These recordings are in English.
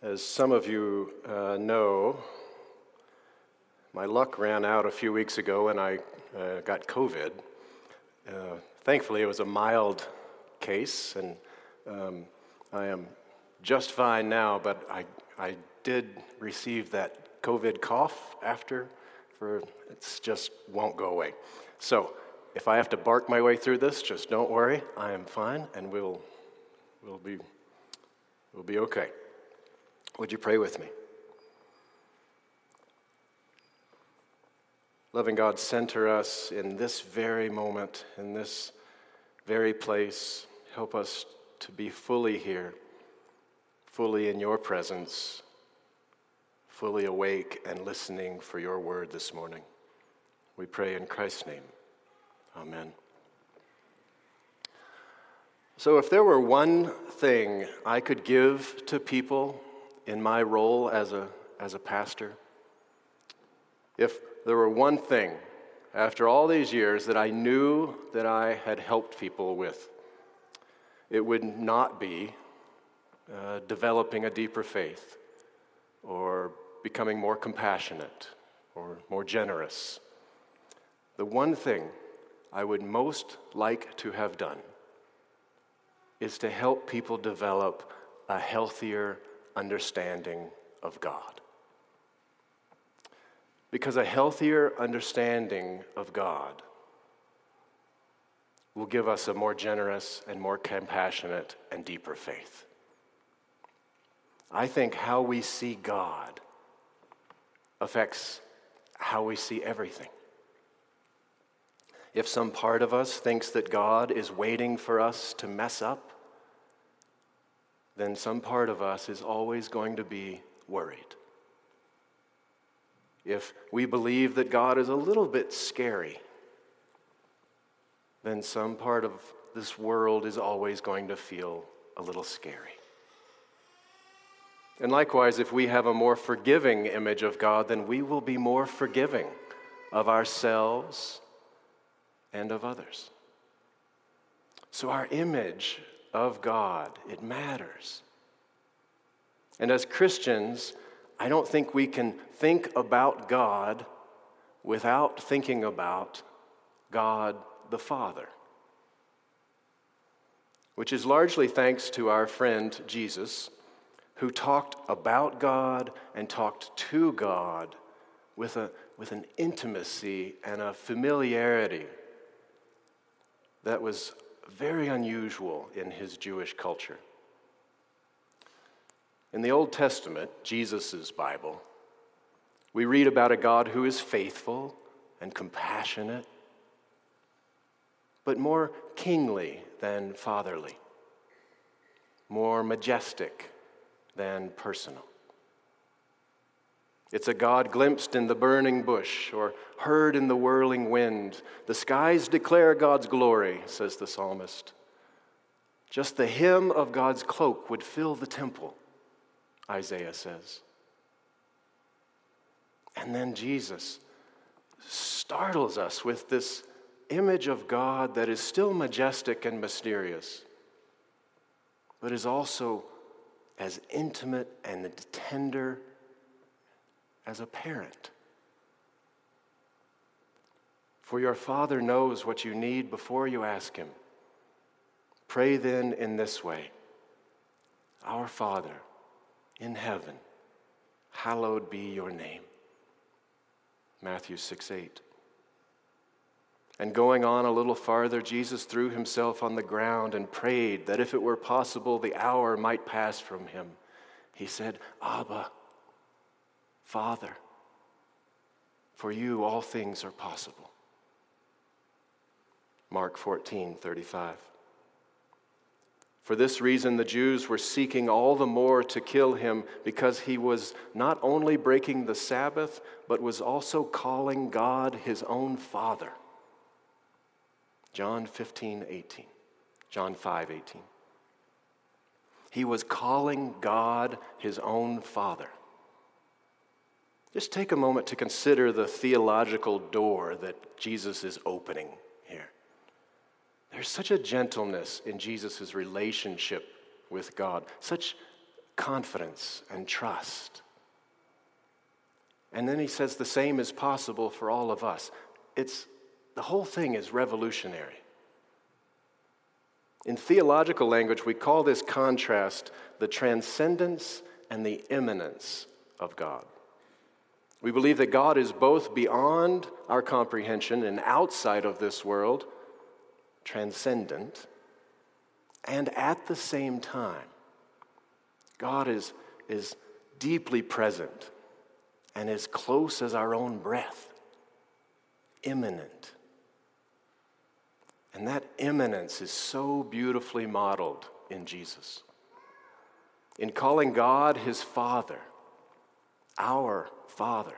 As some of you uh, know, my luck ran out a few weeks ago and I uh, got COVID. Uh, thankfully, it was a mild case, and um, I am just fine now, but I, I did receive that COVID cough after, for it just won't go away. So, if I have to bark my way through this, just don't worry, I am fine, and we'll, we'll, be, we'll be okay. Would you pray with me? Loving God, center us in this very moment, in this very place. Help us to be fully here, fully in your presence, fully awake and listening for your word this morning. We pray in Christ's name. Amen. So, if there were one thing I could give to people in my role as a, as a pastor, if there were one thing after all these years that I knew that I had helped people with, it would not be uh, developing a deeper faith or becoming more compassionate or more generous. The one thing I would most like to have done is to help people develop a healthier understanding of God. Because a healthier understanding of God will give us a more generous and more compassionate and deeper faith. I think how we see God affects how we see everything. If some part of us thinks that God is waiting for us to mess up, then some part of us is always going to be worried. If we believe that God is a little bit scary, then some part of this world is always going to feel a little scary. And likewise, if we have a more forgiving image of God, then we will be more forgiving of ourselves and of others. So our image of God. It matters. And as Christians, I don't think we can think about God without thinking about God the Father, which is largely thanks to our friend Jesus, who talked about God and talked to God with, a, with an intimacy and a familiarity that was very unusual in his Jewish culture. In the Old Testament, Jesus' Bible, we read about a God who is faithful and compassionate, but more kingly than fatherly, more majestic than personal. It's a God glimpsed in the burning bush or heard in the whirling wind. The skies declare God's glory, says the psalmist. Just the hem of God's cloak would fill the temple, Isaiah says. And then Jesus startles us with this image of God that is still majestic and mysterious, but is also as intimate and tender as a parent. For your Father knows what you need before you ask Him. Pray then in this way Our Father in heaven, hallowed be your name. Matthew 6 8. And going on a little farther, Jesus threw himself on the ground and prayed that if it were possible, the hour might pass from him. He said, Abba, Father, for you all things are possible. Mark 14, 35. For this reason, the Jews were seeking all the more to kill him because he was not only breaking the Sabbath, but was also calling God his own Father. John 15, 18. John 5, 18. He was calling God his own Father. Just take a moment to consider the theological door that Jesus is opening here. There's such a gentleness in Jesus' relationship with God, such confidence and trust. And then he says the same is possible for all of us. It's, the whole thing is revolutionary. In theological language, we call this contrast the transcendence and the immanence of God. We believe that God is both beyond our comprehension and outside of this world, transcendent, and at the same time, God is, is deeply present and as close as our own breath, immanent. And that immanence is so beautifully modeled in Jesus. In calling God his Father, our Father,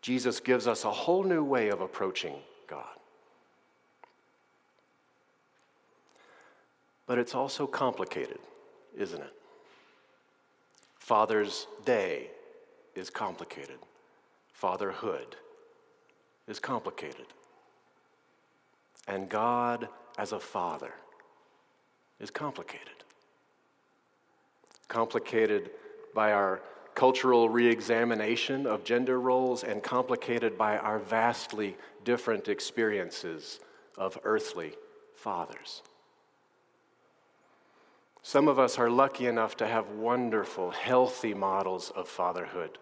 Jesus gives us a whole new way of approaching God. But it's also complicated, isn't it? Father's Day is complicated. Fatherhood is complicated. And God as a father is complicated. Complicated by our cultural reexamination of gender roles and complicated by our vastly different experiences of earthly fathers. Some of us are lucky enough to have wonderful, healthy models of fatherhood,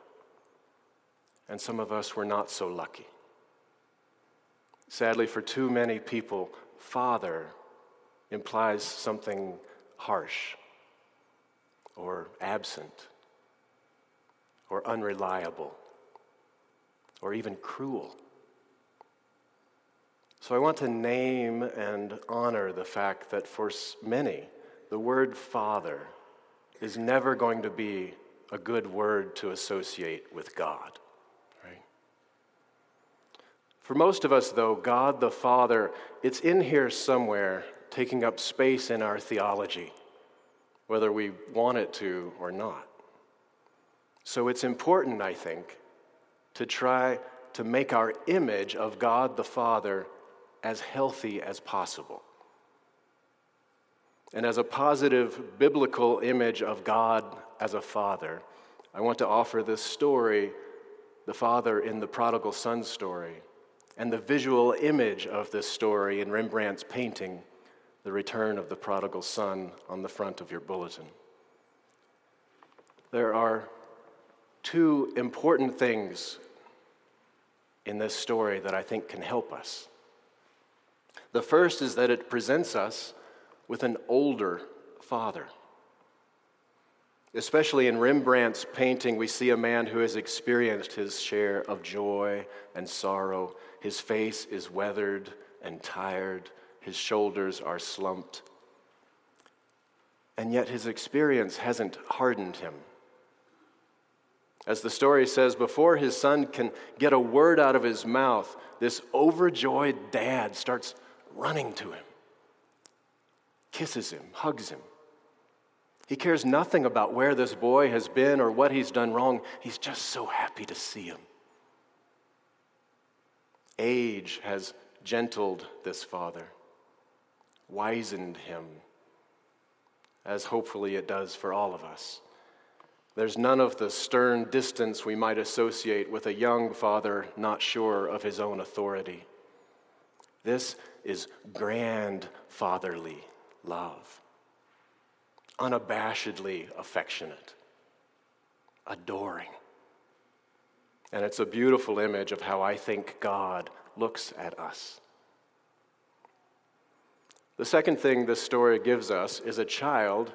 and some of us were not so lucky. Sadly, for too many people, father implies something harsh or absent or unreliable or even cruel. So I want to name and honor the fact that for many, the word father is never going to be a good word to associate with God. For most of us, though, God the Father, it's in here somewhere, taking up space in our theology, whether we want it to or not. So it's important, I think, to try to make our image of God the Father as healthy as possible. And as a positive biblical image of God as a father, I want to offer this story, the father in the prodigal son story and the visual image of this story in Rembrandt's painting, The Return of the Prodigal Son, on the front of your bulletin. There are two important things in this story that I think can help us. The first is that it presents us with an older father. Especially in Rembrandt's painting, we see a man who has experienced his share of joy and sorrow. His face is weathered and tired, his shoulders are slumped. And yet his experience hasn't hardened him. As the story says, before his son can get a word out of his mouth, this overjoyed dad starts running to him, kisses him, hugs him. He cares nothing about where this boy has been or what he's done wrong. He's just so happy to see him. Age has gentled this father, wizened him, as hopefully it does for all of us. There's none of the stern distance we might associate with a young father not sure of his own authority. This is grand fatherly love unabashedly affectionate, adoring. And it's a beautiful image of how I think God looks at us. The second thing this story gives us is a child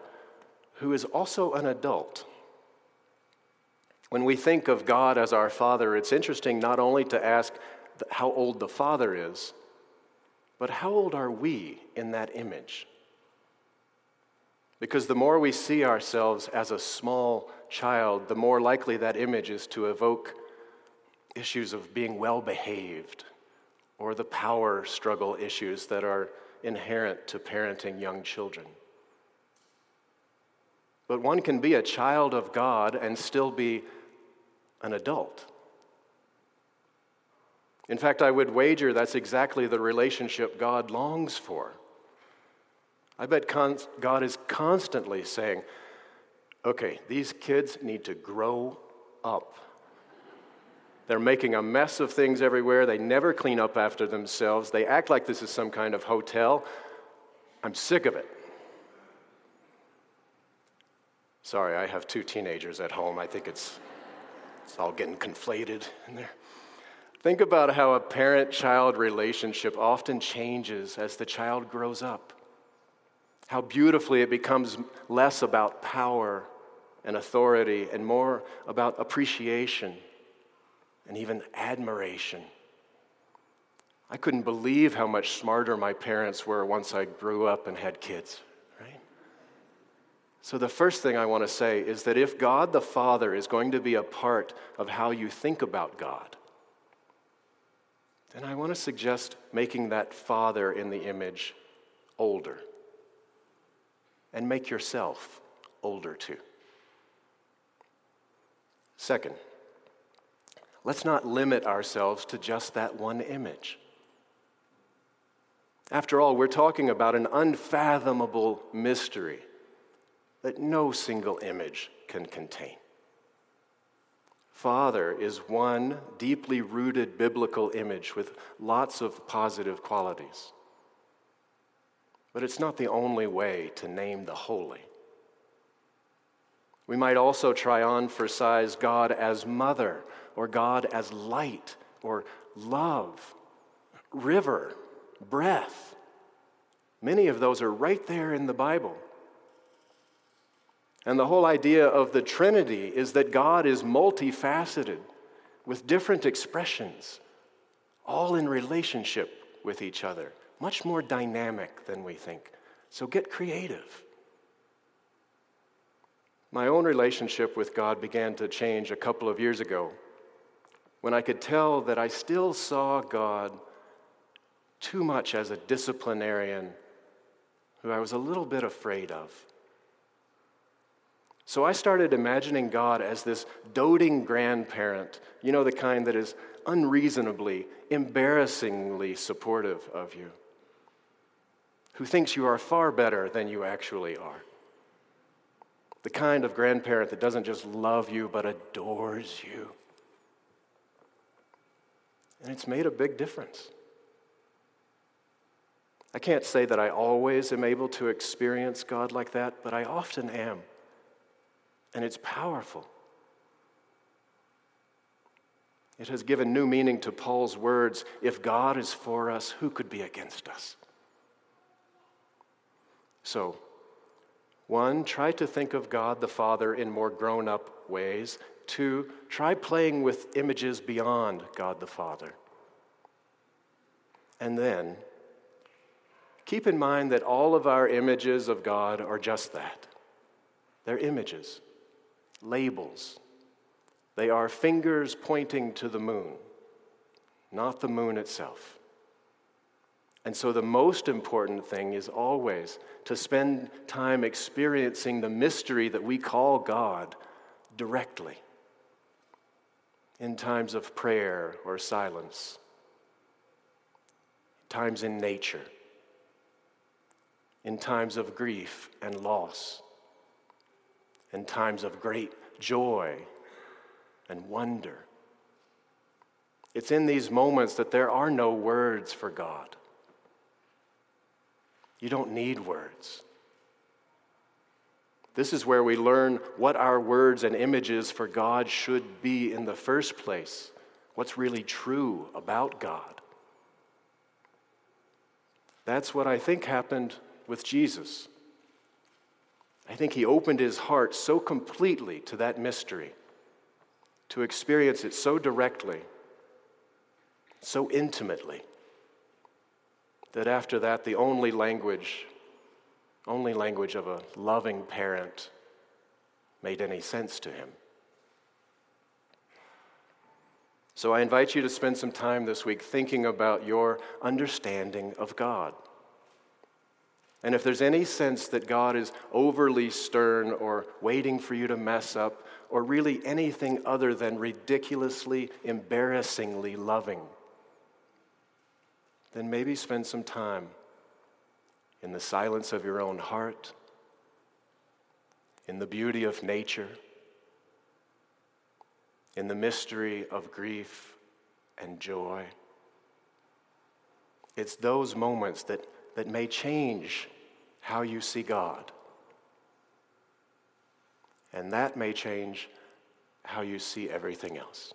who is also an adult. When we think of God as our Father, it's interesting not only to ask how old the Father is, but how old are we in that image? Because the more we see ourselves as a small child, the more likely that image is to evoke issues of being well behaved or the power struggle issues that are inherent to parenting young children. But one can be a child of God and still be an adult. In fact, I would wager that's exactly the relationship God longs for I bet God is constantly saying, okay, these kids need to grow up. They're making a mess of things everywhere. They never clean up after themselves. They act like this is some kind of hotel. I'm sick of it. Sorry, I have two teenagers at home. I think it's, it's all getting conflated in there. Think about how a parent child relationship often changes as the child grows up. How beautifully it becomes less about power and authority and more about appreciation and even admiration. I couldn't believe how much smarter my parents were once I grew up and had kids? So, the first thing I want to say is that if God the Father is going to be a part of how you think about God, then I want to suggest making that Father in the image older. And make yourself older too. Second, let's not limit ourselves to just that one image. After all, we're talking about an unfathomable mystery that no single image can contain. Father is one deeply rooted biblical image with lots of positive qualities. But it's not the only way to name the holy. We might also try on for size God as mother, or God as light, or love, river, breath. Many of those are right there in the Bible. And the whole idea of the Trinity is that God is multifaceted with different expressions, all in relationship with each other, much more dynamic than we think. So get creative. My own relationship with God began to change a couple of years ago when I could tell that I still saw God too much as a disciplinarian who I was a little bit afraid of. So I started imagining God as this doting grandparent, you know, the kind that is unreasonably, embarrassingly supportive of you, who thinks you are far better than you actually are. The kind of grandparent that doesn't just love you, but adores you. And it's made a big difference. I can't say that I always am able to experience God like that, but I often am. And it's powerful. It has given new meaning to Paul's words if God is for us, who could be against us? So, one, try to think of God the Father in more grown up ways. Two, try playing with images beyond God the Father. And then, keep in mind that all of our images of God are just that they're images, labels. They are fingers pointing to the moon, not the moon itself. And so, the most important thing is always to spend time experiencing the mystery that we call God directly in times of prayer or silence, times in nature, in times of grief and loss, in times of great joy and wonder. It's in these moments that there are no words for God. You don't need words. This is where we learn what our words and images for God should be in the first place, what's really true about God. That's what I think happened with Jesus. I think he opened his heart so completely to that mystery, to experience it so directly, so intimately that after that, the only language, only language of a loving parent made any sense to him. So I invite you to spend some time this week thinking about your understanding of God. And if there's any sense that God is overly stern or waiting for you to mess up, or really anything other than ridiculously, embarrassingly loving, then maybe spend some time in the silence of your own heart, in the beauty of nature, in the mystery of grief and joy. It's those moments that, that may change how you see God. And that may change how you see everything else.